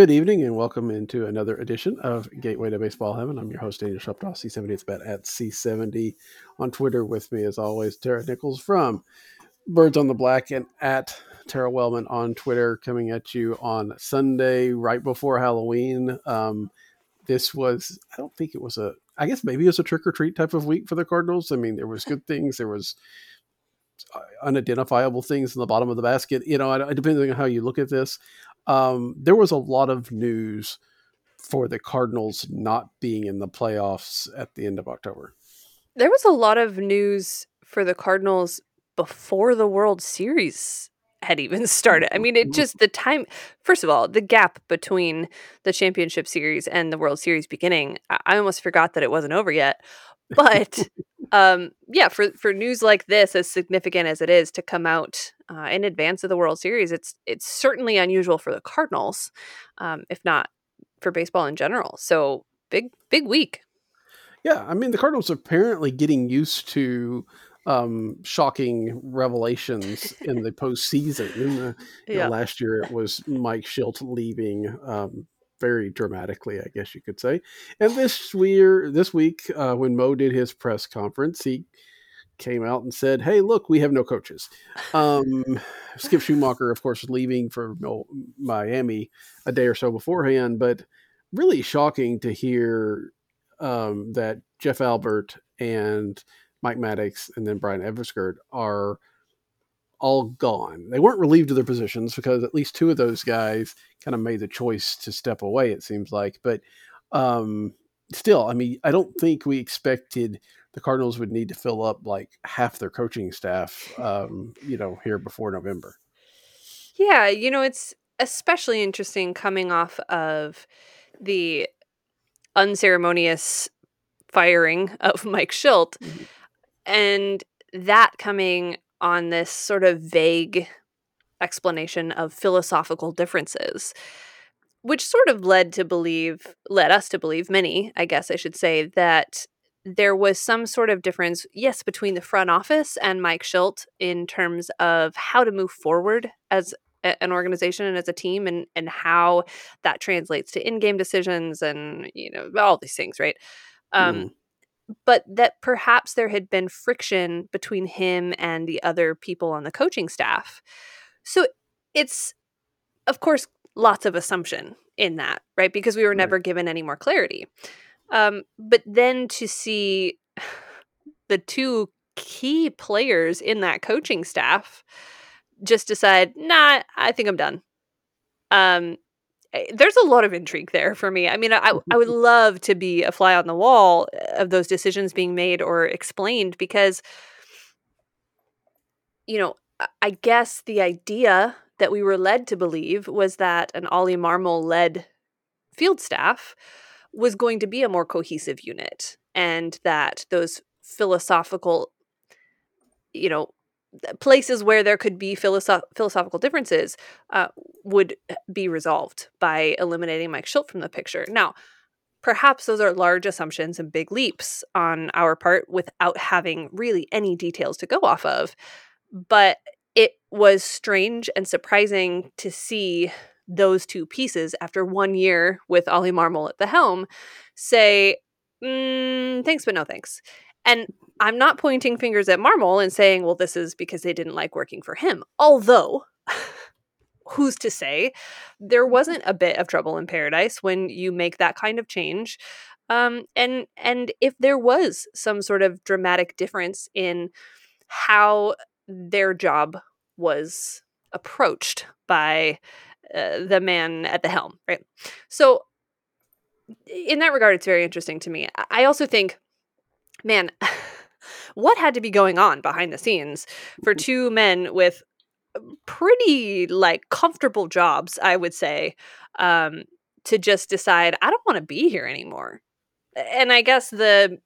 Good evening and welcome into another edition of Gateway to Baseball Heaven. I'm your host, Daniel Shoptaw, C70. It's bet at C70 on Twitter with me, as always, Tara Nichols from Birds on the Black and at Tara Wellman on Twitter, coming at you on Sunday, right before Halloween. Um, this was, I don't think it was a, I guess maybe it was a trick or treat type of week for the Cardinals. I mean, there was good things, there was uh, unidentifiable things in the bottom of the basket. You know, depending on how you look at this, um, there was a lot of news for the Cardinals not being in the playoffs at the end of October. There was a lot of news for the Cardinals before the World Series had even started. I mean, it just the time. First of all, the gap between the championship series and the World Series beginning, I almost forgot that it wasn't over yet. But um, yeah, for for news like this, as significant as it is to come out uh, in advance of the World Series, it's it's certainly unusual for the Cardinals, um, if not for baseball in general. So big big week. Yeah, I mean the Cardinals are apparently getting used to um, shocking revelations in the postseason. In the, yeah. know, last year it was Mike Shildt leaving um, very dramatically, I guess you could say. And this year, this week, uh, when Mo did his press conference, he came out and said, "Hey, look, we have no coaches." Um, Skip Schumaker, of course, leaving for Miami a day or so beforehand, but really shocking to hear um, that Jeff Albert and Mike Maddux and then Bryan Eversgerd are all gone. They weren't relieved of their positions because at least two of those guys kind of made the choice to step away. It seems like, but um, still, I mean, I don't think we expected the Cardinals would need to fill up like half their coaching staff, um, you know, here before November. Yeah, you know, it's especially interesting coming off of the unceremonious firing of Mike Shildt, mm-hmm. and that coming on this sort of vague explanation of philosophical differences which sort of led to believe led us to believe many i guess i should say that there was some sort of difference yes between the front office and mike shildt in terms of how to move forward as an organization and as a team and and how that translates to in-game decisions and you know all these things right? Um, mm but that perhaps there had been friction between him and the other people on the coaching staff. So it's, of course, lots of assumption in that, right? Because we were never right. given any more clarity. Um, but then to see the two key players in that coaching staff just decide, nah, I think I'm done. Um, there's a lot of intrigue there for me. I mean, I, I would love to be a fly on the wall eh, of those decisions being made or explained because, you know, I guess the idea that we were led to believe was that an Ollie Marmol led field staff was going to be a more cohesive unit and that those philosophical, you know, places where there could be philosoph- philosophical differences uh, would be resolved by eliminating Mike Shildt from the picture. Now, perhaps those are large assumptions and big leaps on our part without having really any details to go off of. But it was strange and surprising to see those two pieces after one year with Ollie Marmol at the helm say, mm, thanks, but no thanks. And I'm not pointing fingers at Marmol and saying, well, this is because they didn't like working for him. Although, who's to say there wasn't a bit of trouble in paradise when you make that kind of change. Um, and and if there was some sort of dramatic difference in how their job was approached by uh, the man at the helm, right? So, in that regard, it's very interesting to me. I also think, man. what had to be going on behind the scenes for mm-hmm. two men with pretty like comfortable jobs, I would say, um, to just decide I don't want to be here anymore. And I guess the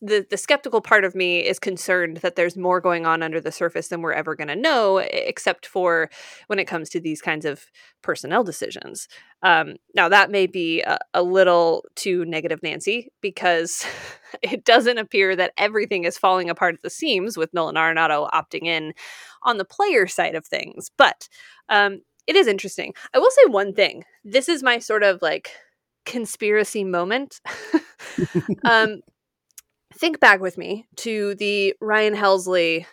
the the skeptical part of me is concerned that there's more going on under the surface than we're ever going to know, except for when it comes to these kinds of personnel decisions. Um, now that may be a, a little too negative, Nancy, because it doesn't appear that everything is falling apart at the seams with Nolan Arenado opting in on the player side of things. But um, it is interesting. I will say one thing. This is my sort of like conspiracy moment. um, think back with me to the Ryan Helsley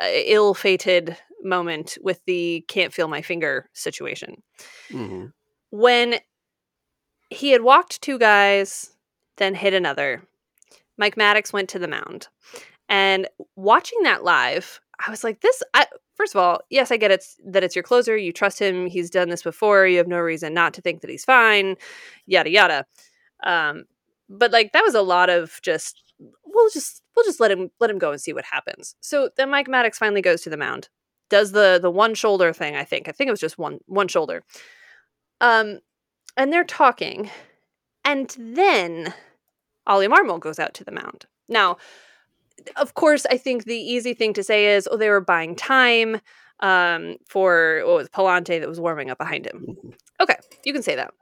uh, ill-fated moment with the can't feel my finger situation. Mm-hmm. When he had walked two guys, then hit another. Mike Maddux went to the mound. And watching that live, I was like, this, I, first of all, yes, I get it that it's your closer. You trust him. He's done this before. You have no reason not to think that he's fine, yada, yada. Um, but like, that was a lot of just, we'll just, we'll just let him, let him go and see what happens. So then Mike Maddux finally goes to the mound, does the, the one shoulder thing. I think, I think it was just one, one shoulder. Um, and they're talking. And then Ollie Marmol goes out to the mound. Now, of course, I think the easy thing to say is, oh, they were buying time um, for what was Pallante that was warming up behind him. Okay, you can say that.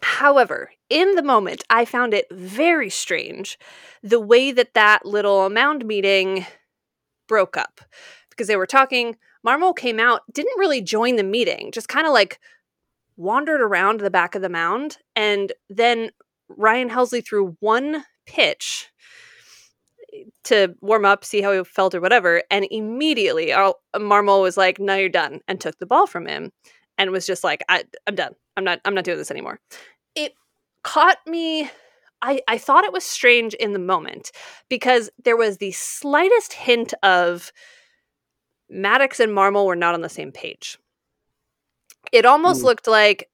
However, in the moment, I found it very strange the way that that little mound meeting broke up because they were talking. Marmol came out, didn't really join the meeting, just kind of like wandered around the back of the mound. And then Ryan Helsley threw one pitch eh, to warm up, see how he felt or whatever. And immediately Marmol was like, no, you're done. And took the ball from him and was just like, I, I'm done. I'm not, I'm not doing this anymore. It caught me. I, I thought it was strange in the moment because there was the slightest hint of Maddux and Marmol were not on the same page. It almost mm. looked like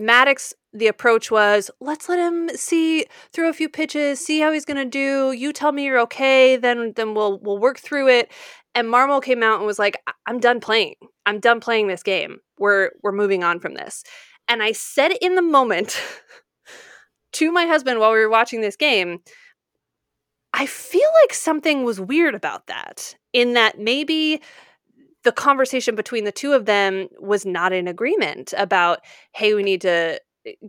Maddux, the approach was let's let him see throw a few pitches see how he's going to do you tell me you're okay then then we'll we'll work through it and marmol came out and was like i'm done playing. I'm done playing this game. We're we're moving on from this. And i said in the moment to my husband while we were watching this game i feel like something was weird about that in that maybe the conversation between the two of them was not in agreement about hey we need to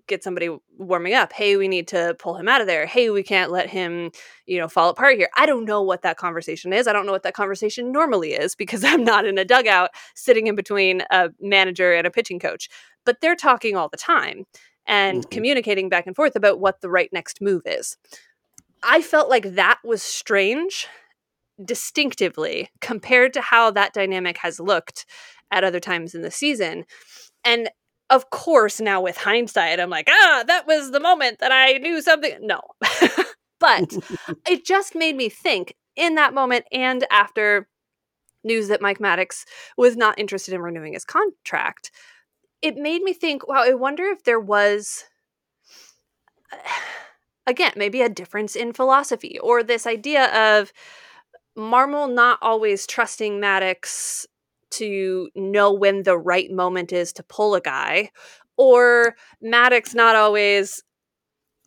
get somebody warming up. Hey, we need to pull him out of there. Hey, we can't let him, you know, fall apart here. I don't know what that conversation is. I don't know what that conversation normally is because I'm not in a dugout sitting in between a manager and a pitching coach. But they're talking all the time and mm-hmm. communicating back and forth about what the right next move is. I felt like that was strange distinctively compared to how that dynamic has looked at other times in the season. And of course, now with hindsight, I'm like, ah, that was the moment that I knew something. No. but it just made me think in that moment and after news that Mike Maddux was not interested in renewing his contract, it made me think, wow, I wonder if there was, again, maybe a difference in philosophy or this idea of Marmol not always trusting Maddux to know when the right moment is to pull a guy, or Maddux not always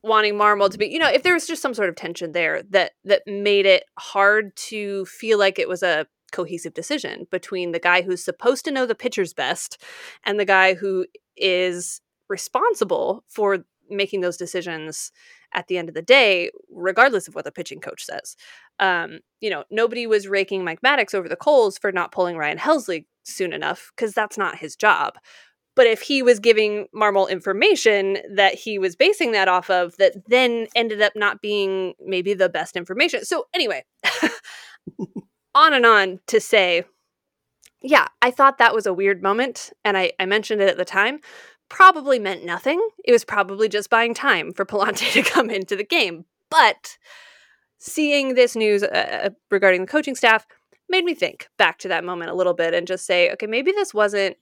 wanting Marmol to be, you know, if there was just some sort of tension there that that made it hard to feel like it was a cohesive decision between the guy who's supposed to know the pitchers best and the guy who is responsible for making those decisions at the end of the day, regardless of what the pitching coach says. Um, you know, nobody was raking Mike Maddux over the coals for not pulling Ryan Helsley soon enough because that's not his job. But if he was giving Marmol information that he was basing that off of, that then ended up not being maybe the best information. So, anyway, on and on to say, yeah, I thought that was a weird moment. And I, I mentioned it at the time probably meant nothing. It was probably just buying time for Pallante to come into the game. But seeing this news uh, uh, regarding the coaching staff made me think back to that moment a little bit and just say, okay, maybe this wasn't,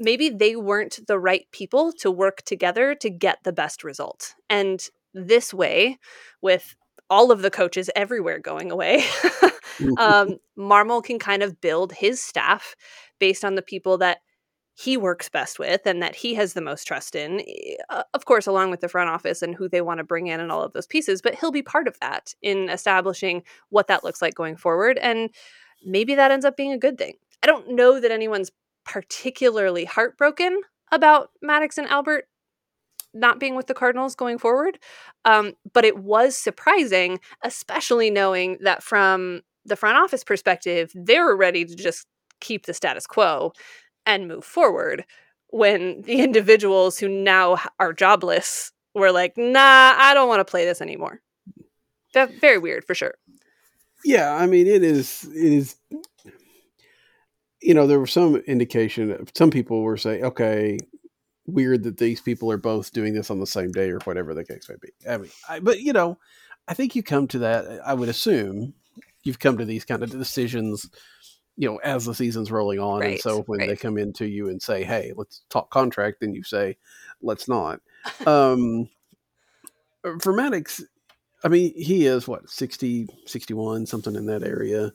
maybe they weren't the right people to work together to get the best result. And this way, with all of the coaches everywhere going away, um, Marmol can kind of build his staff based on the people that he works best with and that he has the most trust in, uh, of course, along with the front office and who they want to bring in and all of those pieces. But he'll be part of that in establishing what that looks like going forward. And maybe that ends up being a good thing. I don't know that anyone's particularly heartbroken about Maddux and Albert not being with the Cardinals going forward. Um, but it was surprising, especially knowing that from the front office perspective, they were ready to just keep the status quo and move forward when the individuals who now are jobless were like, nah, I don't want to play this anymore. That's very weird for sure. Yeah, I mean, it is. It is. You know, there was some indication. Some people were saying, "Okay, weird that these people are both doing this on the same day, or whatever the case may be." I mean, I, but you know, I think you come to that. I would assume you've come to these kind of decisions you know, as the season's rolling on. Right, and so when right. they come into you and say, Hey, let's talk contract, then you say, let's not. um, for Maddux, I mean, he is what, 60, 61, something in that area.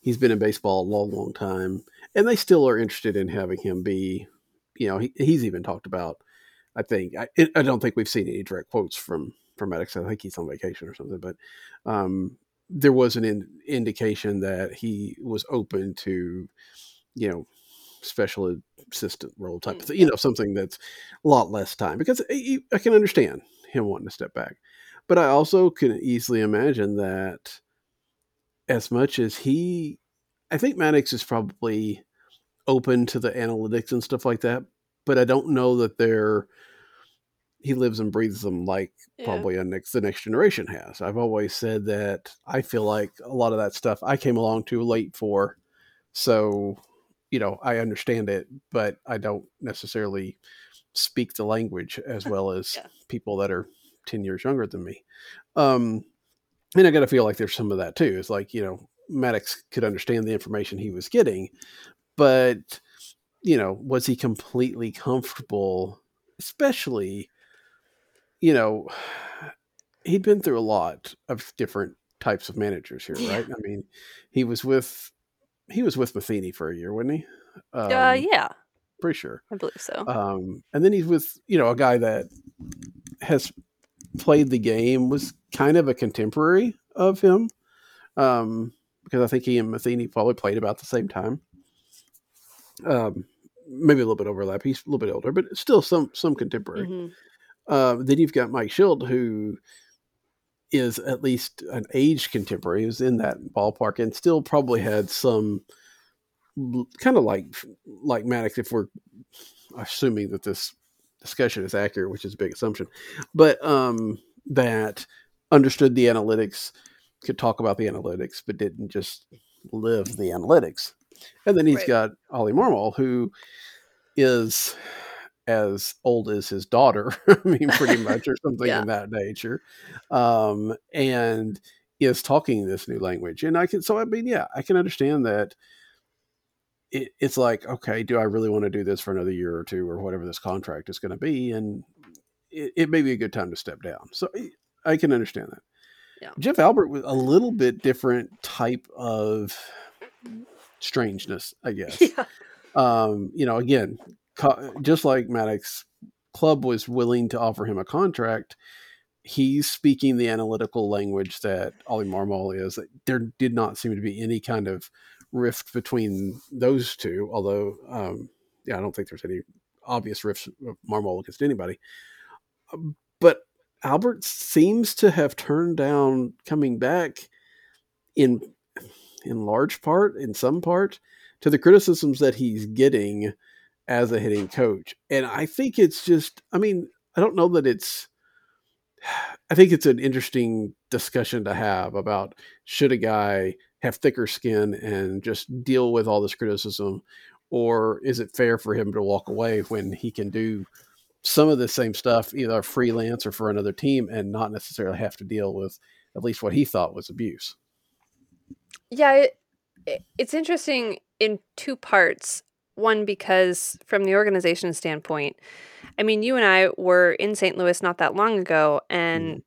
He's been in baseball a long, long time. And they still are interested in having him be, you know, he, he's even talked about, I think, I, I don't think we've seen any direct quotes from, from Maddux. I think he's on vacation or something, but, um, there was an in, indication that he was open to, you know, special assistant role type of mm, thing, you know, something that's a lot less time because I, I can understand him wanting to step back. But I also can easily imagine that as much as he, I think Maddux is probably open to the analytics and stuff like that, but I don't know that they're he lives and breathes them like yeah. probably a next the next generation has. I've always said that I feel like a lot of that stuff I came along too late for. So, you know, I understand it, but I don't necessarily speak the language as well as yeah. people that are 10 years younger than me. Um, and I got to feel like there's some of that too. It's like, you know, Maddux could understand the information he was getting, but, you know, was he completely comfortable, especially you know, he'd been through a lot of different types of managers here, yeah. right? I mean, he was with he was with Matheny for a year, wasn't he? Uh, um, uh, yeah, pretty sure. I believe so. Um, and then he's with you know a guy that has played the game, was kind of a contemporary of him, um, because I think he and Matheny probably played about the same time. Um, maybe a little bit overlap. He's a little bit older, but still some some contemporary. Mm-hmm. Uh, then you've got Mike Shildt, who is at least an age contemporary, who's in that ballpark and still probably had some kind of like like Maddux, if we're assuming that this discussion is accurate, which is a big assumption, but um, that understood the analytics, could talk about the analytics, but didn't just live the analytics. And then he's right. got Ollie Marmol, who is as old as his daughter. I mean, pretty much, or something yeah. in that nature, um, and is talking this new language. And I can, so I mean, yeah, I can understand that. It, it's like, okay, do I really want to do this for another year or two, or whatever this contract is going to be? And it, it, may be a good time to step down. So I can understand that. Yeah. Jeff Albert was a little bit different type of strangeness, I guess. Yeah. Um, you know, again, just like Maddux club was willing to offer him a contract. He's speaking the analytical language that Ollie Marmol is. There did not seem to be any kind of rift between those two, although, um, yeah, I don't think there's any obvious rifts of Marmol against anybody. Um, but Albert seems to have turned down coming back in in large part, in some part, to the criticisms that he's getting as a hitting coach. And I think it's just, I mean, I don't know that it's, I think it's an interesting discussion to have about should a guy have thicker skin and just deal with all this criticism, or is it fair for him to walk away when he can do some of the same stuff, either freelance or for another team, and not necessarily have to deal with at least what he thought was abuse? Yeah, it, it's interesting in two parts. One, because from the organization standpoint, I mean, you and I were in St. Louis not that long ago, and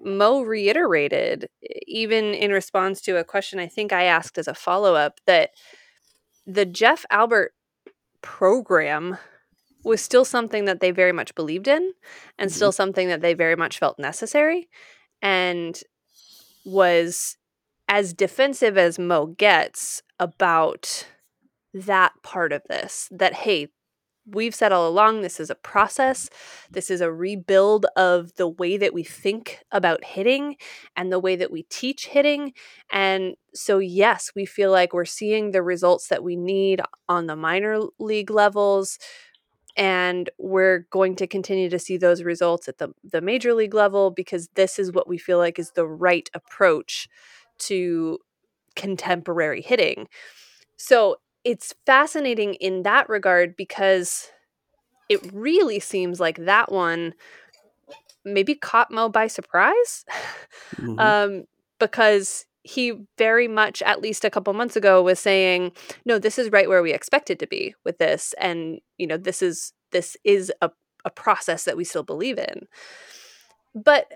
mm-hmm. Mo reiterated, even in response to a question I think I asked as a follow up, that the Jeff Albert program was still something that they very much believed in and mm-hmm. still something that they very much felt necessary and was as defensive as Mo gets about that part of this that hey we've said all along this is a process. This is a rebuild of the way that we think about hitting and the way that we teach hitting. And so, yes, we feel like we're seeing the results that we need on the minor league levels. And we're going to continue to see those results at the, the major league level because this is what we feel like is the right approach to contemporary hitting. So it's fascinating in that regard because it really seems like that one maybe caught Mo by surprise. Mm-hmm. um, because he very much, at least a couple months ago, was saying, no, this is right where we expected to be with this. And, you know, this is this is a, a process that we still believe in. But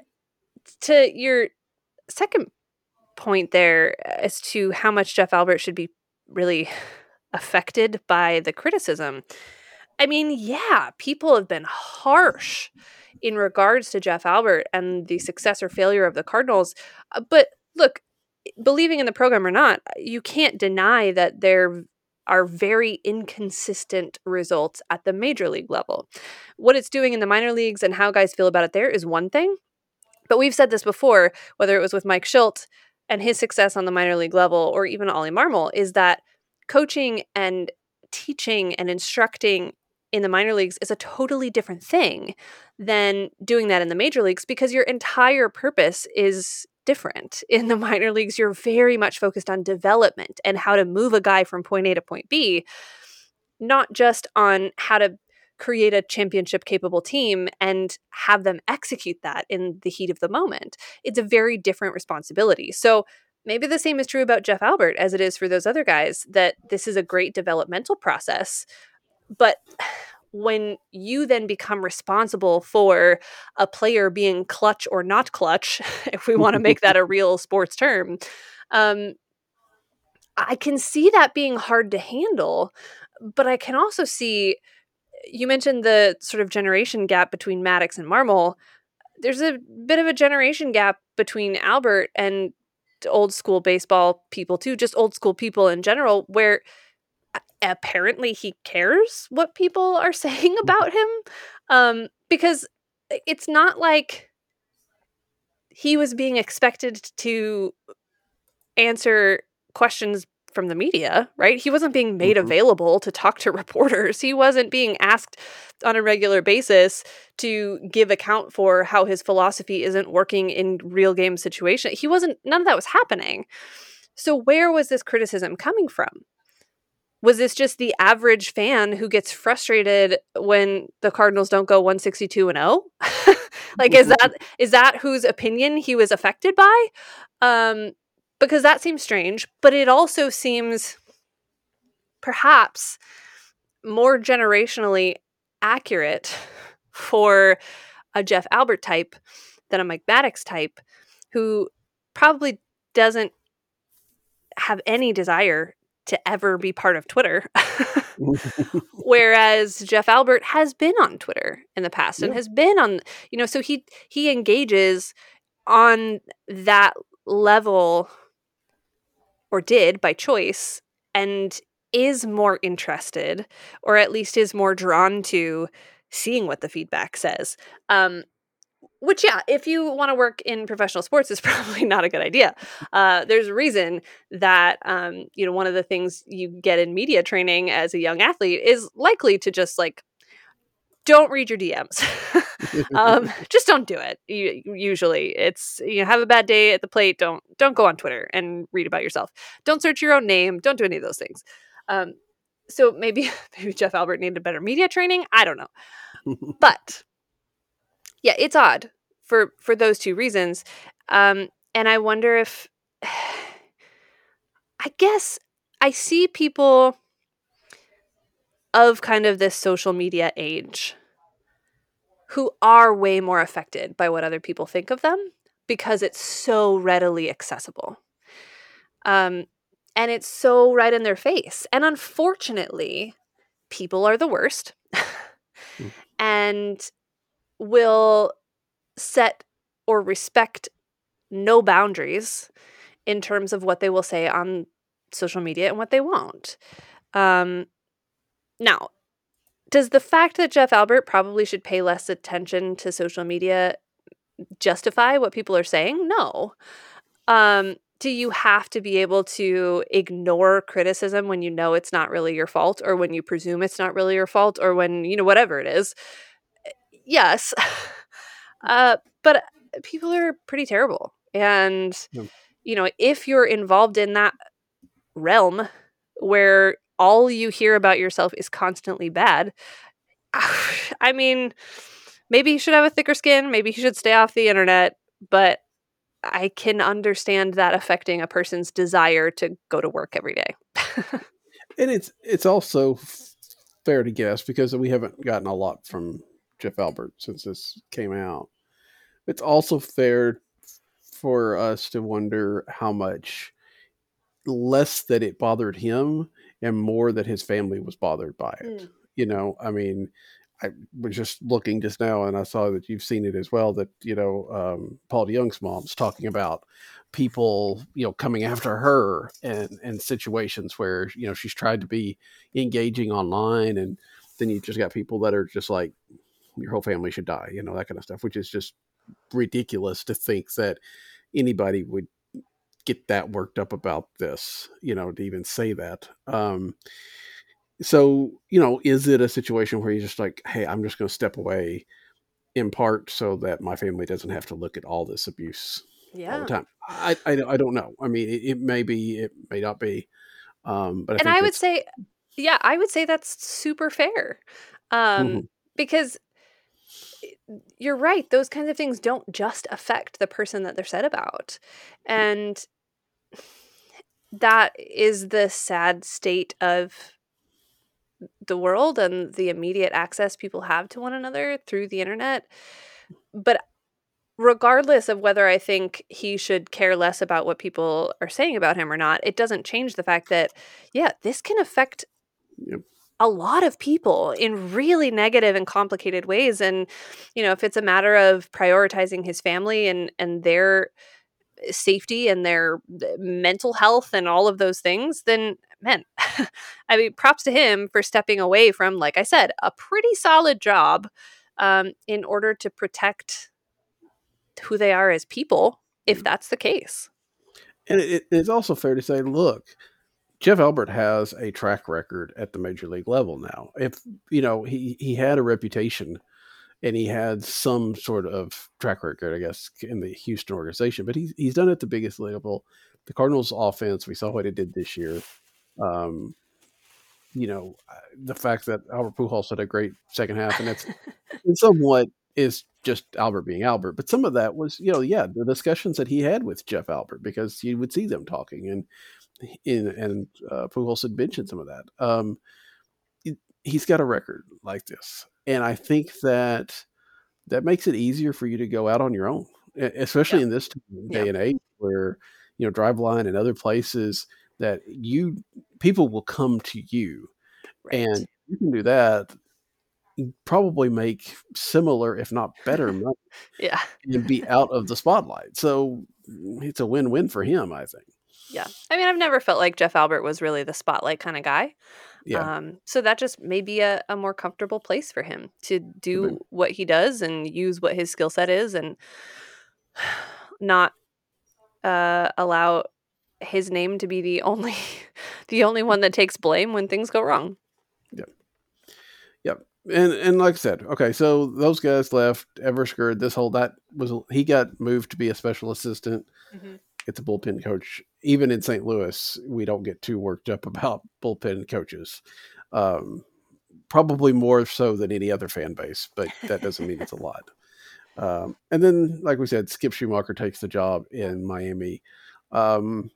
to your second point there as to how much Jeff Albert should be really affected by the criticism. I mean, yeah, people have been harsh in regards to Jeff Albert and the success or failure of the Cardinals. Uh, but look, believing in the program or not, you can't deny that there are very inconsistent results at the major league level. What it's doing in the minor leagues and how guys feel about it there is one thing. But we've said this before, whether it was with Mike Shildt and his success on the minor league level or even Ollie Marmol, is that coaching and teaching and instructing in the minor leagues is a totally different thing than doing that in the major leagues because your entire purpose is different. In the minor leagues, you're very much focused on development and how to move a guy from point A to point B, not just on how to create a championship capable team and have them execute that in the heat of the moment. It's a very different responsibility. So maybe the same is true about Jeff Albert as it is for those other guys, that this is a great developmental process. But when you then become responsible for a player being clutch or not clutch, if we want to make that a real sports term, um, I can see that being hard to handle. But I can also see, you mentioned the sort of generation gap between Maddux and Marmol. There's a bit of a generation gap between Albert and old school baseball people too, just old school people in general, where apparently he cares what people are saying mm-hmm. about him. Um, because it's not like he was being expected to answer questions from the media, right? He wasn't being made mm-hmm. available to talk to reporters. He wasn't being asked on a regular basis to give account for how his philosophy isn't working in real game situation. He wasn't none of that was happening. So where was this criticism coming from? Was this just the average fan who gets frustrated when the Cardinals don't go 162 and 0? like is that is that whose opinion he was affected by? Um because that seems strange, but it also seems perhaps more generationally accurate for a Jeff Albert type than a Mike Maddux type who probably doesn't have any desire to ever be part of Twitter. Whereas Jeff Albert has been on Twitter in the past and has been on, you know, so he he engages on that level or did by choice and is more interested or at least is more drawn to seeing what the feedback says um, which yeah if you want to work in professional sports is probably not a good idea uh, there's a reason that um, you know one of the things you get in media training as a young athlete is likely to just like don't read your DMs. um, just don't do it. You, usually, it's you know, have a bad day at the plate. Don't don't go on Twitter and read about yourself. Don't search your own name. Don't do any of those things. Um, so maybe maybe Jeff Albert needed better media training. I don't know, but yeah, it's odd for for those two reasons. Um, and I wonder if I guess I see people of kind of this social media age who are way more affected by what other people think of them because it's so readily accessible. Um, and it's so right in their face. And unfortunately, people are the worst mm. and will set or respect no boundaries in terms of what they will say on social media and what they won't. Um, now, does the fact that Jeff Albert probably should pay less attention to social media justify what people are saying? No. Um, do you have to be able to ignore criticism when you know it's not really your fault or when you presume it's not really your fault or when you know whatever it is yes uh, but people are pretty terrible and yeah. you know if you're involved in that realm where all you hear about yourself is constantly bad i mean maybe he should have a thicker skin maybe he should stay off the internet but I can understand that affecting a person's desire to go to work every day. and it's it's also fair to guess because we haven't gotten a lot from Jeff Albert since this came out. It's also fair for us to wonder how much less that it bothered him and more that his family was bothered by it. Mm. You know, I mean, I was just looking just now, and I saw that you've seen it as well. That you know, um, Paul DeJong's mom's talking about people, you know, coming after her and and situations where you know she's tried to be engaging online, and then you just got people that are just like, your whole family should die, you know, that kind of stuff, which is just ridiculous to think that anybody would get that worked up about this, you know, to even say that. Um, so you know is it a situation where you're just like hey i'm just going to step away in part so that my family doesn't have to look at all this abuse yeah. all the time i i, I don't know i mean it, it, may be it may not be um but I and i would say yeah i would say that's super fair um mm-hmm. because you're right those kinds of things don't just affect the person that they're said about and that is the sad state of the world and the immediate access people have to one another through the internet. But regardless of whether I think he should care less about what people are saying about him or not, it doesn't change the fact that, yeah, this can affect yep. a lot of people in really negative and complicated ways. And, you know, if it's a matter of prioritizing his family and, and their safety and their mental health and all of those things, then man, I mean, props to him for stepping away from, like I said, a pretty solid job um, in order to protect who they are as people, if that's the case. And it, it's also fair to say, look, Jeff Albert has a track record at the major league level now. If you know, he he had a reputation and he had some sort of track record, I guess, in the Houston organization. But he's he's done it at the biggest level. The Cardinals' offense, we saw what it did this year. Um, you know, uh, the fact that Albert Pujols had a great second half, and it's somewhat is just Albert being Albert. But some of that was, you know, yeah, the discussions that he had with Jeff Albert because you would see them talking, and in and uh, Pujols had mentioned some of that. Um, he's got a record like this, and I think that that makes it easier for you to go out on your own, especially yeah. in this day yeah. and age where you know Driveline and other places that you people will come to you right. and you can do that probably make similar if not better money yeah and be out of the spotlight so it's a win-win for him i think yeah i mean i've never felt like jeff albert was really the spotlight kind of guy yeah. Um, so that just may be a, a more comfortable place for him to do mm-hmm. what he does and use what his skill set is and not uh, allow his name to be the only the only one that takes blame when things go wrong. Yep. Yep. And and like I said, okay, so those guys left. Eversgerd, this whole that was he got moved to be a special assistant. Mm-hmm. It's a bullpen coach. Even in St. Louis, we don't get too worked up about bullpen coaches. Um, probably more so than any other fan base, but that doesn't mean it's a lot. Um, and then, like we said, Skip Schumaker takes the job in Miami. Um,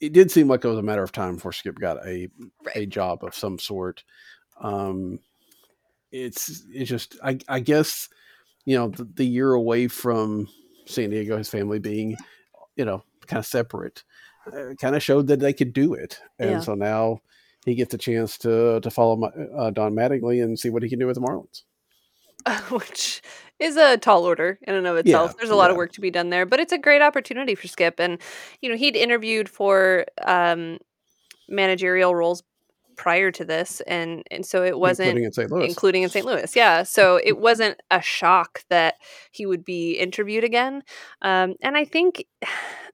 it did seem like it was a matter of time before Skip got a right. a job of some sort. Um, it's it's just I, I guess you know the, the, year away from San Diego, his family being you know kind of separate, uh, kind of showed that they could do it, and yeah. so now he gets a chance to to follow uh, Don Mattingly and see what he can do with the Marlins. which is a tall order in and of itself. Yeah, There's a lot yeah. of work to be done there, but it's a great opportunity for Skip. And you know, he'd interviewed for um, managerial roles prior to this, and and so it wasn't including in St. Louis. Including in St. Louis, yeah. So it wasn't a shock that he would be interviewed again. Um, and I think,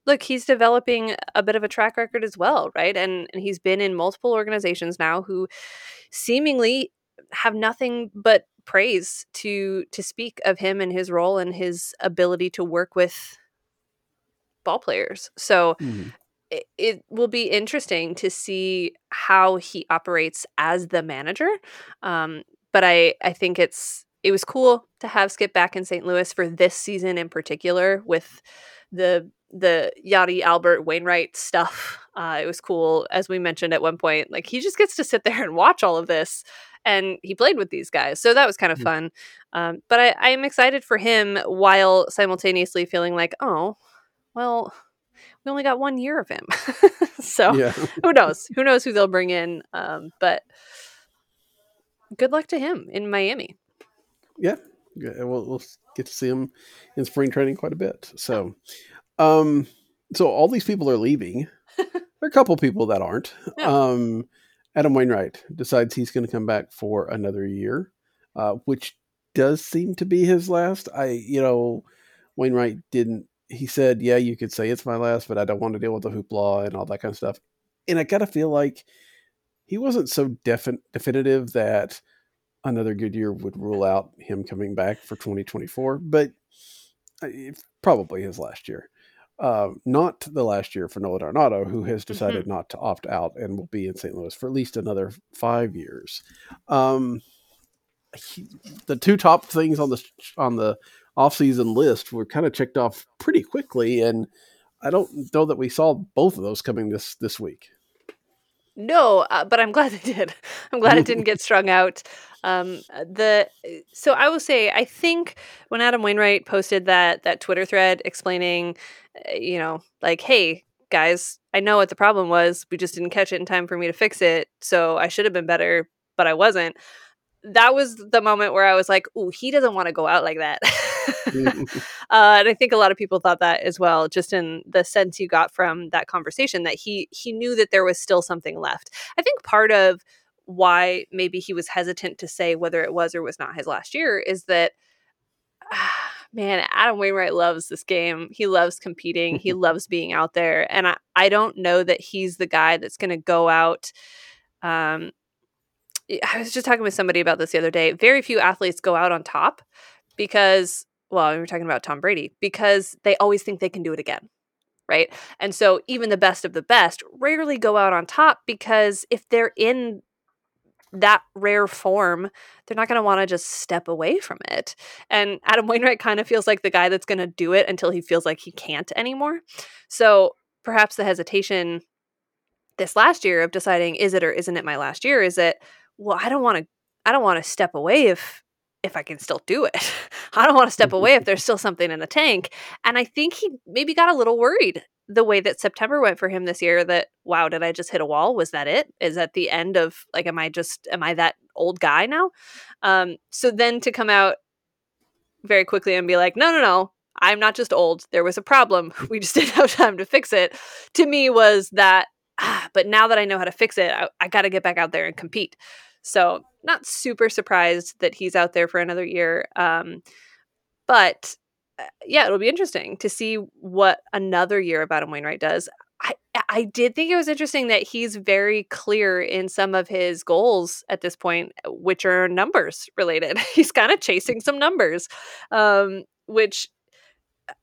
look, he's developing a bit of a track record as well, right? And and he's been in multiple organizations now who seemingly have nothing but praise to to speak of him and his role and his ability to work with ball players. So mm-hmm. it, it, will be interesting to see how he operates as the manager. Um, but I I think it's it was cool to have Skip back in St. Louis for this season in particular with the the Yadi Albert Wainwright stuff. Uh, it was cool, as we mentioned at one point. Like he just gets to sit there and watch all of this and he played with these guys. So that was kind of mm-hmm. fun. Um, but I, I am excited for him while simultaneously feeling like, oh, well, we only got one year of him. so who knows? Who knows who they'll bring in? Um, but good luck to him in Miami. Yeah. yeah we'll, we'll get to see him in spring training quite a bit. So, um, so all these people are leaving. there are a couple people that aren't. Um, Adam Wainwright decides he's going to come back for another year, uh, which does seem to be his last. I, you know, Wainwright didn't. He said, "Yeah, you could say it's my last, but I don't want to deal with the hoopla and all that kind of stuff." And I gotta feel like he wasn't so defi- definitive that another good year would rule out him coming back for 2024, but uh, it's probably his last year. Uh, not the last year for Nolan Arenado, who has decided mm-hmm. not to opt out and will be in St. Louis for at least another five years. Um, he, the two top things on the on the offseason list were kind of checked off pretty quickly, and I don't know that we saw both of those coming this this week. No, uh, but I'm glad they did. I'm glad it didn't get strung out. Um, the so I will say I think when Adam Wainwright posted that that Twitter thread explaining, uh, you know, like, hey guys, I know what the problem was. We just didn't catch it in time for me to fix it. So I should have been better, but I wasn't. That was the moment where I was like, "Ooh, he doesn't want to go out like that." uh, and I think a lot of people thought that as well, just in the sense you got from that conversation that he he knew that there was still something left. I think part of why maybe he was hesitant to say whether it was or was not his last year is that man, Adam Wainwright loves this game. He loves competing. he loves being out there. And I, I don't know that he's the guy that's going to go out. Um, I was just talking with somebody about this the other day. Very few athletes go out on top because, well, we were talking about Tom Brady, because they always think they can do it again. Right. And so even the best of the best rarely go out on top because if they're in that rare form, they're not going to want to just step away from it. And Adam Wainwright kind of feels like the guy that's going to do it until he feels like he can't anymore. So perhaps the hesitation this last year of deciding is it or isn't it my last year is it well I don't want to I don't want to step away if if I can still do it. I don't want to step away if there's still something in the tank. And I think he maybe got a little worried the way that September went for him this year that wow, did I just hit a wall? Was that it? Is that the end of like am I just am I that old guy now? Um so then to come out very quickly and be like, "No, no, no. I'm not just old. There was a problem. We just didn't have time to fix it." To me was that ah, but now that I know how to fix it, I, I got to get back out there and compete. So, not super surprised that he's out there for another year. Um, but uh, yeah, it'll be interesting to see what another year of Adam Wainwright does. I, I did think it was interesting that he's very clear in some of his goals at this point, which are numbers related. he's kind of chasing some numbers, um, which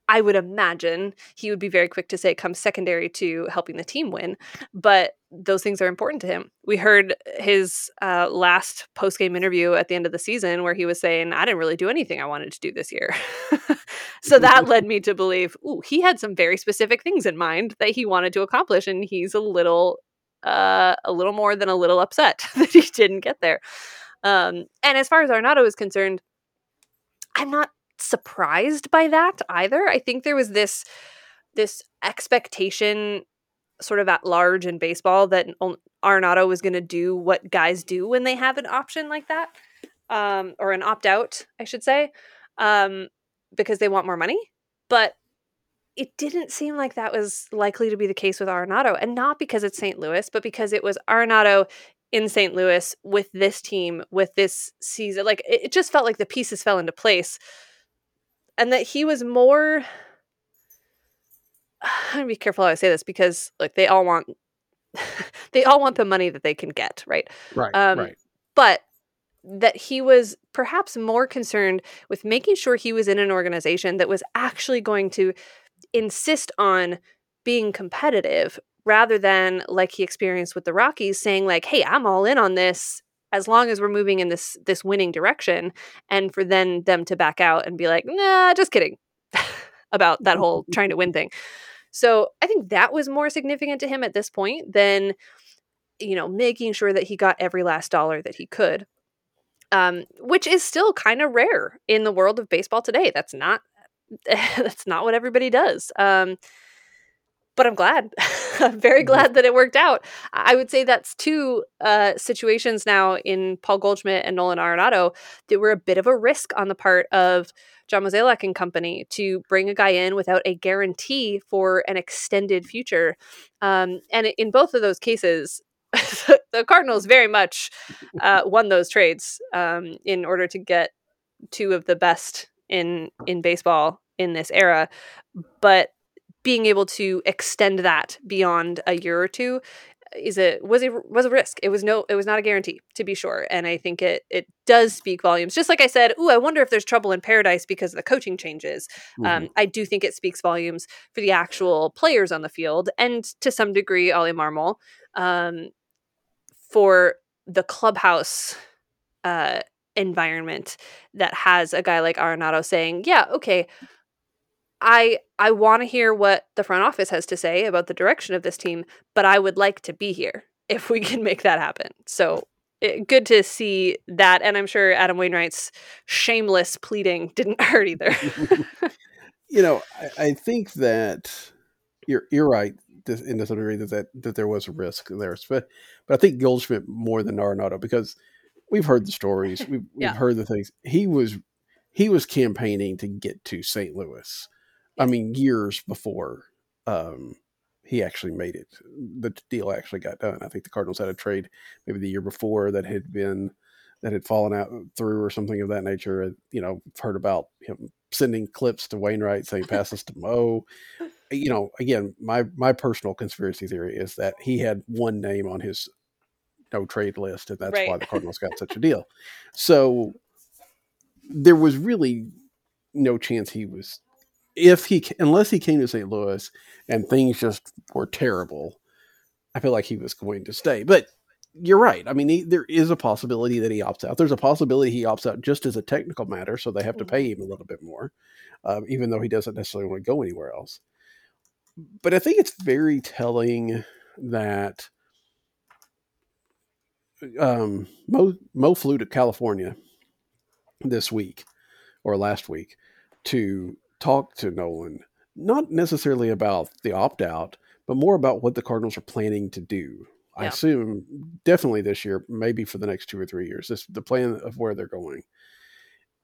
I would imagine he would be very quick to say comes secondary to helping the team win. But those things are important to him. We heard his uh, last post game interview at the end of the season where he was saying, I didn't really do anything I wanted to do this year. so that led me to believe, ooh, he had some very specific things in mind that he wanted to accomplish. And he's a little, uh, a little more than a little upset that he didn't get there. Um, and as far as Arenado is concerned, I'm not surprised by that either. I think there was this this expectation sort of at large in baseball that Arenado was going to do what guys do when they have an option like that, um, or an opt out, I should say, um, because they want more money. But it didn't seem like that was likely to be the case with Arenado, and not because it's St. Louis, but because it was Arenado in St. Louis with this team, with this season. Like it, it just felt like the pieces fell into place. And that he was more I'm gonna be careful how I say this because like they all want they all want the money that they can get, right? Right. Um, right. But that he was perhaps more concerned with making sure he was in an organization that was actually going to insist on being competitive rather than like he experienced with the Rockies saying like hey I'm all in on this as long as we're moving in this this winning direction and for then them to back out and be like nah just kidding about that whole trying to win thing so I think that was more significant to him at this point than you know making sure that he got every last dollar that he could um, which is still kind of rare in the world of baseball today. That's not that's not what everybody does. Um, but I'm glad. I'm very mm-hmm. glad that it worked out. I would say that's two uh, situations now in Paul Goldschmidt and Nolan Arenado that were a bit of a risk on the part of John Mozeliak and company to bring a guy in without a guarantee for an extended future. Um, and in both of those cases, the Cardinals very much uh, won those trades um, in order to get two of the best in in baseball in this era, but being able to extend that beyond a year or two is a was a was a risk. It was no it was not a guarantee to be sure, and I think it it does speak volumes. Just like I said, ooh, I wonder if there's trouble in paradise because of the coaching changes. Um, mm-hmm. Um, I do think it speaks volumes for the actual players on the field, and to some degree, Ollie Marmol. Um, for the clubhouse uh, environment that has a guy like Arenado saying, "Yeah, okay, I I want to hear what the front office has to say about the direction of this team, but I would like to be here if we can make that happen." So it, good to see that, and I'm sure Adam Wainwright's shameless pleading didn't hurt either. you know, I, I, think that you're you're right in some degree that, that that there was a risk there, but but I think Goldschmidt more than Arenado because we've heard the stories, we've, yeah. we've heard the things. He was he was campaigning to get to St. Louis. I mean, years before um, he actually made it. The deal actually got done. I think the Cardinals had a trade maybe the year before that had been that had fallen out through or something of that nature. You know, heard about him sending clips to Wainwright saying pass this to Mo you know, again, my my personal conspiracy theory is that he had one name on his no trade list, and that's right. why the Cardinals got such a deal. So there was really no chance he was, if he unless he came to St. Louis and things just were terrible. I feel like he was going to stay, but you're right. I mean, he, there is a possibility that he opts out. There's a possibility he opts out just as a technical matter, so they have to mm-hmm. pay him a little bit more, um, even though he doesn't necessarily want to go anywhere else but I think it's very telling that um, Mo, Mo flew to California this week or last week to talk to Nolan, not necessarily about the opt out, but more about what the Cardinals are planning to do. Yeah. I assume definitely this year, maybe for the next two or three years. This the plan of where they're going.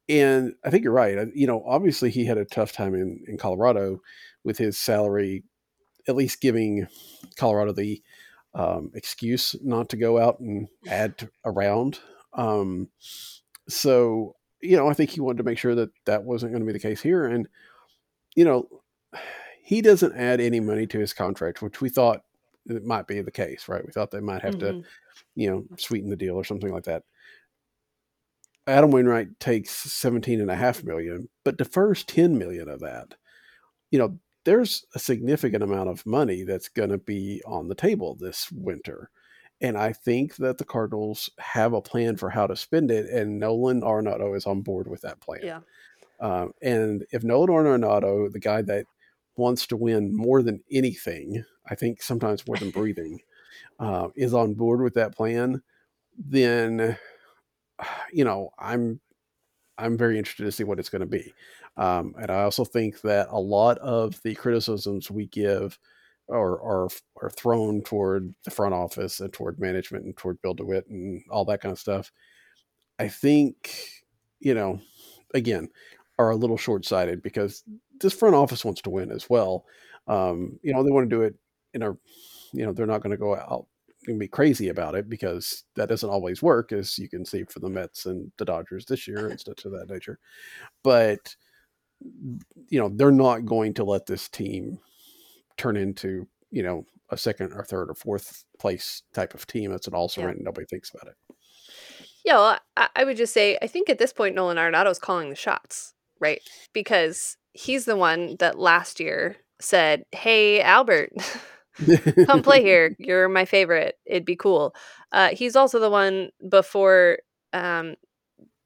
And I think you're right. You know, obviously he had a tough time in, in Colorado with his salary, at least giving Colorado the um, excuse not to go out and add around. Um, so, you know, I think he wanted to make sure that that wasn't going to be the case here. And, you know, he doesn't add any money to his contract, which we thought it might be the case, right? We thought they might have mm-hmm. to, you know, sweeten the deal or something like that. Adam Wainwright takes 17 and a half million, but defers 10 million of that. You know, there's a significant amount of money that's going to be on the table this winter. And I think that the Cardinals have a plan for how to spend it, and Nolan Arenado is on board with that plan. Yeah. Um, and if Nolan Arenado, the guy that wants to win more than anything, I think sometimes more than breathing, uh, is on board with that plan, then you know I'm I'm very interested to see what it's going to be. Um, and I also think that a lot of the criticisms we give are, are, are thrown toward the front office and toward management and toward Bill DeWitt and all that kind of stuff. I think, you know, again, are a little short sighted because this front office wants to win as well. Um, you know, they want to do it in a, you know, they're not going to go out and be crazy about it because that doesn't always work, as you can see for the Mets and the Dodgers this year and stuff of that nature. But you know, they're not going to let this team turn into you know a second or third or fourth place type of team. That's an also yeah. nobody thinks about it. Yeah, well, I, I would just say I think at this point Nolan Arenado is calling the shots, right? Because he's the one that last year said, "Hey, Albert." Come play here. You're my favorite. It'd be cool. Uh, he's also the one before, um,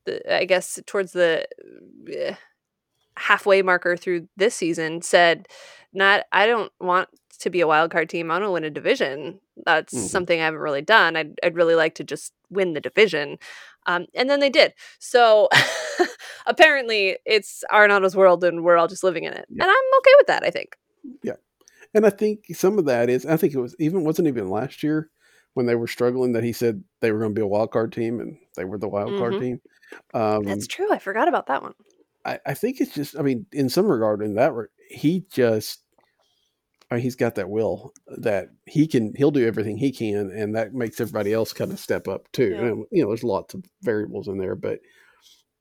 the, I guess, towards the uh, halfway marker through this season, said, "Not, I don't want to be a wild card team. I want to win a division. That's mm-hmm. something I haven't really done. I'd, I'd really like to just win the division." Um, and then they did. So apparently, it's Arenado's world, and we're all just living in it. Yeah. And I'm okay with that. I think. Yeah. And I think some of that is, I think it was even, wasn't even last year when they were struggling that he said they were going to be a wild card team and they were the wild card mm-hmm. team. Um, That's true. I forgot about that one. I, I, think it's just, I mean, in some regard, in that, he just, I mean, he's got that will that he can, he'll do everything he can. And that makes everybody else kind of step up too. Yeah. And, you know, there's lots of variables in there, but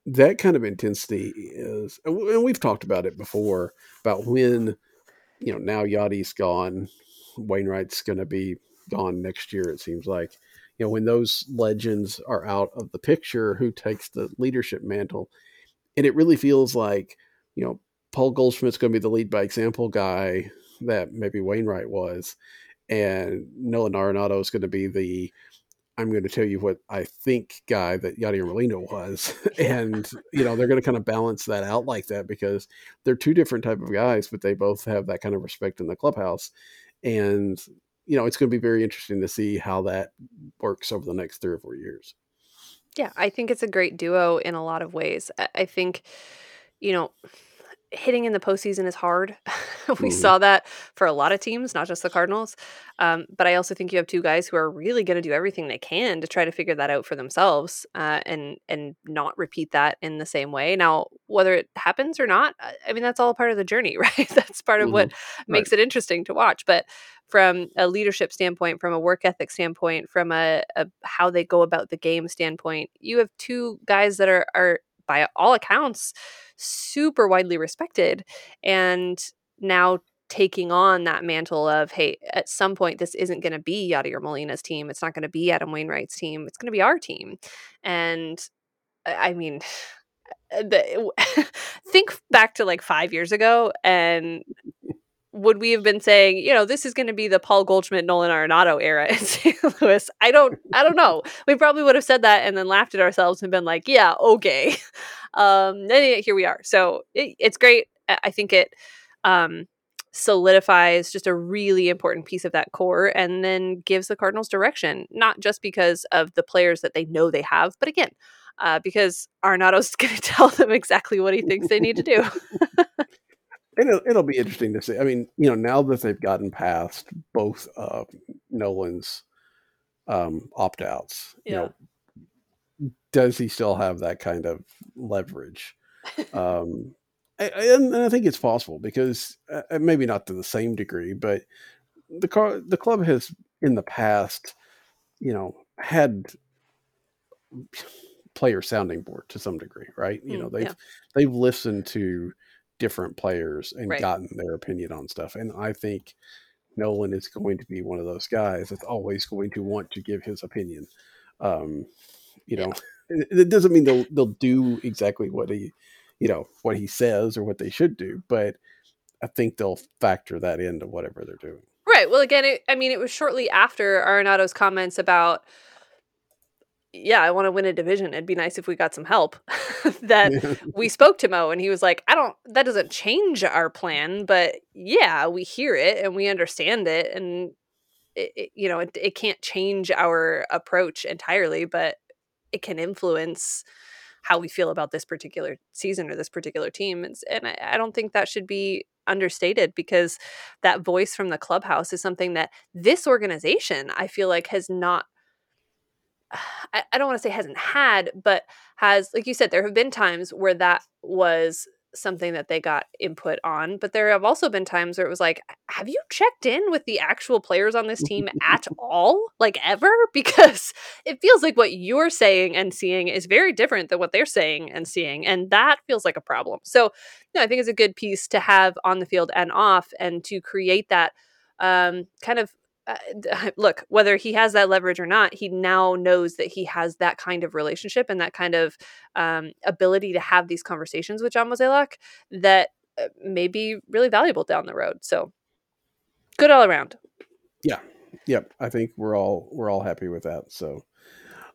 that kind of intensity is, and we've talked about it before about when, you know, now Yadi's gone. Wainwright's going to be gone next year, it seems like. You know, when those legends are out of the picture, who takes the leadership mantle? And it really feels like, you know, Paul Goldschmidt's going to be the lead by example guy that maybe Wainwright was. And Nolan Arenado is going to be the I'm going to tell you what I think guy that Yadier Molina was. and, you know, they're going to kind of balance that out like that because they're two different type of guys, but they both have that kind of respect in the clubhouse. And, you know, it's going to be very interesting to see how that works over the next three or four years. Yeah, I think it's a great duo in a lot of ways. I think, you know, hitting in the postseason is hard. we mm. saw that for a lot of teams, not just the Cardinals. Um, but I also think you have two guys who are really going to do everything they can to try to figure that out for themselves uh, and and not repeat that in the same way. Now, whether it happens or not, I mean that's all part of the journey, right? that's part of mm-hmm. what makes right. it interesting to watch. But from a leadership standpoint, from a work ethic standpoint, from a, a how they go about the game standpoint, you have two guys that are are by all accounts super widely respected and now taking on that mantle of hey at some point this isn't going to be Yadier Molina's team it's not going to be Adam Wainwright's team it's going to be our team and uh, I mean the, think back to like 5 years ago and would we have been saying, you know, this is going to be the Paul Goldschmidt, Nolan Arenado era in St. Louis? I don't, I don't know. We probably would have said that and then laughed at ourselves and been like, yeah, okay. Um, and here we are. So it, it's great. I think it um, solidifies just a really important piece of that core and then gives the Cardinals direction, not just because of the players that they know they have, but again, uh, because Arenado's going to tell them exactly what he thinks they need to do. It'll, it'll be interesting to see. I mean, you know, now that they've gotten past both uh, Nolan's um, opt outs, yeah. you know, does he still have that kind of leverage? um, and, I think it's possible because uh, uh, maybe not to the same degree, but the car, the club has in the past, you know, had player sounding board to some degree, right? You mm, know, they've yeah. they've listened to different players and right. gotten their opinion on stuff. And I think Nolan is going to be one of those guys that's always going to want to give his opinion. Um, you know, yeah. it, it, doesn't mean they'll they'll do exactly what he, you know, what he says or what they should do, but I think they'll factor that into whatever they're doing. Right. Well, again, it, I mean, it was shortly after Arenado's comments about yeah, I want to win a division. It'd be nice if we got some help. that we spoke to Mo and he was like, I don't, that doesn't change our plan, but yeah, we hear it and we understand it. And, it, it, you know, it, it can't change our approach entirely, but it can influence how we feel about this particular season or this particular team. And, and I, I don't think that should be understated because that voice from the clubhouse is something that this organization, I feel like, has not I, I don't want to say hasn't had, but has, like you said, there have been times where that was something that they got input on. But there have also been times where it was like, have you checked in with the actual players on this team at all? Like ever? Because it feels like what you're saying and seeing is very different than what they're saying and seeing. And that feels like a problem. So, no, I think it's a good piece to have on the field and off and to create that um, kind of uh, look, whether he has that leverage or not, he now knows that he has that kind of relationship and that kind of um, ability to have these conversations with John Mozeliak that uh, may be really valuable down the road. So good all around. Yeah. Yep. I think we're all we're all happy with that. So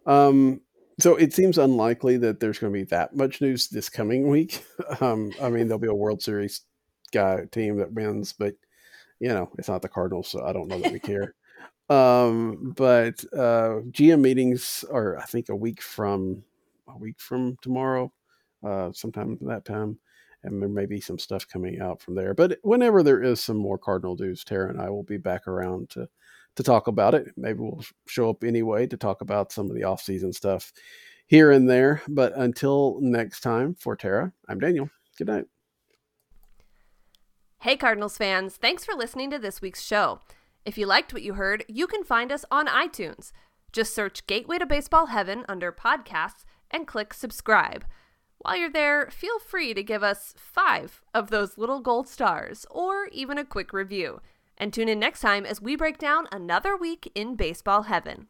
um so it seems unlikely that there's going to be that much news this coming week. Um, I mean, there'll be a World Series guy team that wins, but you know, it's not the Cardinals, so I don't know that we care. Um, but uh, GM meetings are, I think, a week from a week from tomorrow, uh, sometime that time, and there may be some stuff coming out from there. But whenever there is some more Cardinal news, Tara and I will be back around to to talk about it. Maybe we'll show up anyway to talk about some of the off season stuff here and there. But until next time, for Tara, I'm Daniel. Good night. Hey, Cardinals fans, thanks for listening to this week's show. If you liked what you heard, you can find us on iTunes. Just search Gateway to Baseball Heaven under podcasts and click subscribe. While you're there, feel free to give us five of those little gold stars or even a quick review. And tune in next time as we break down another week in baseball heaven.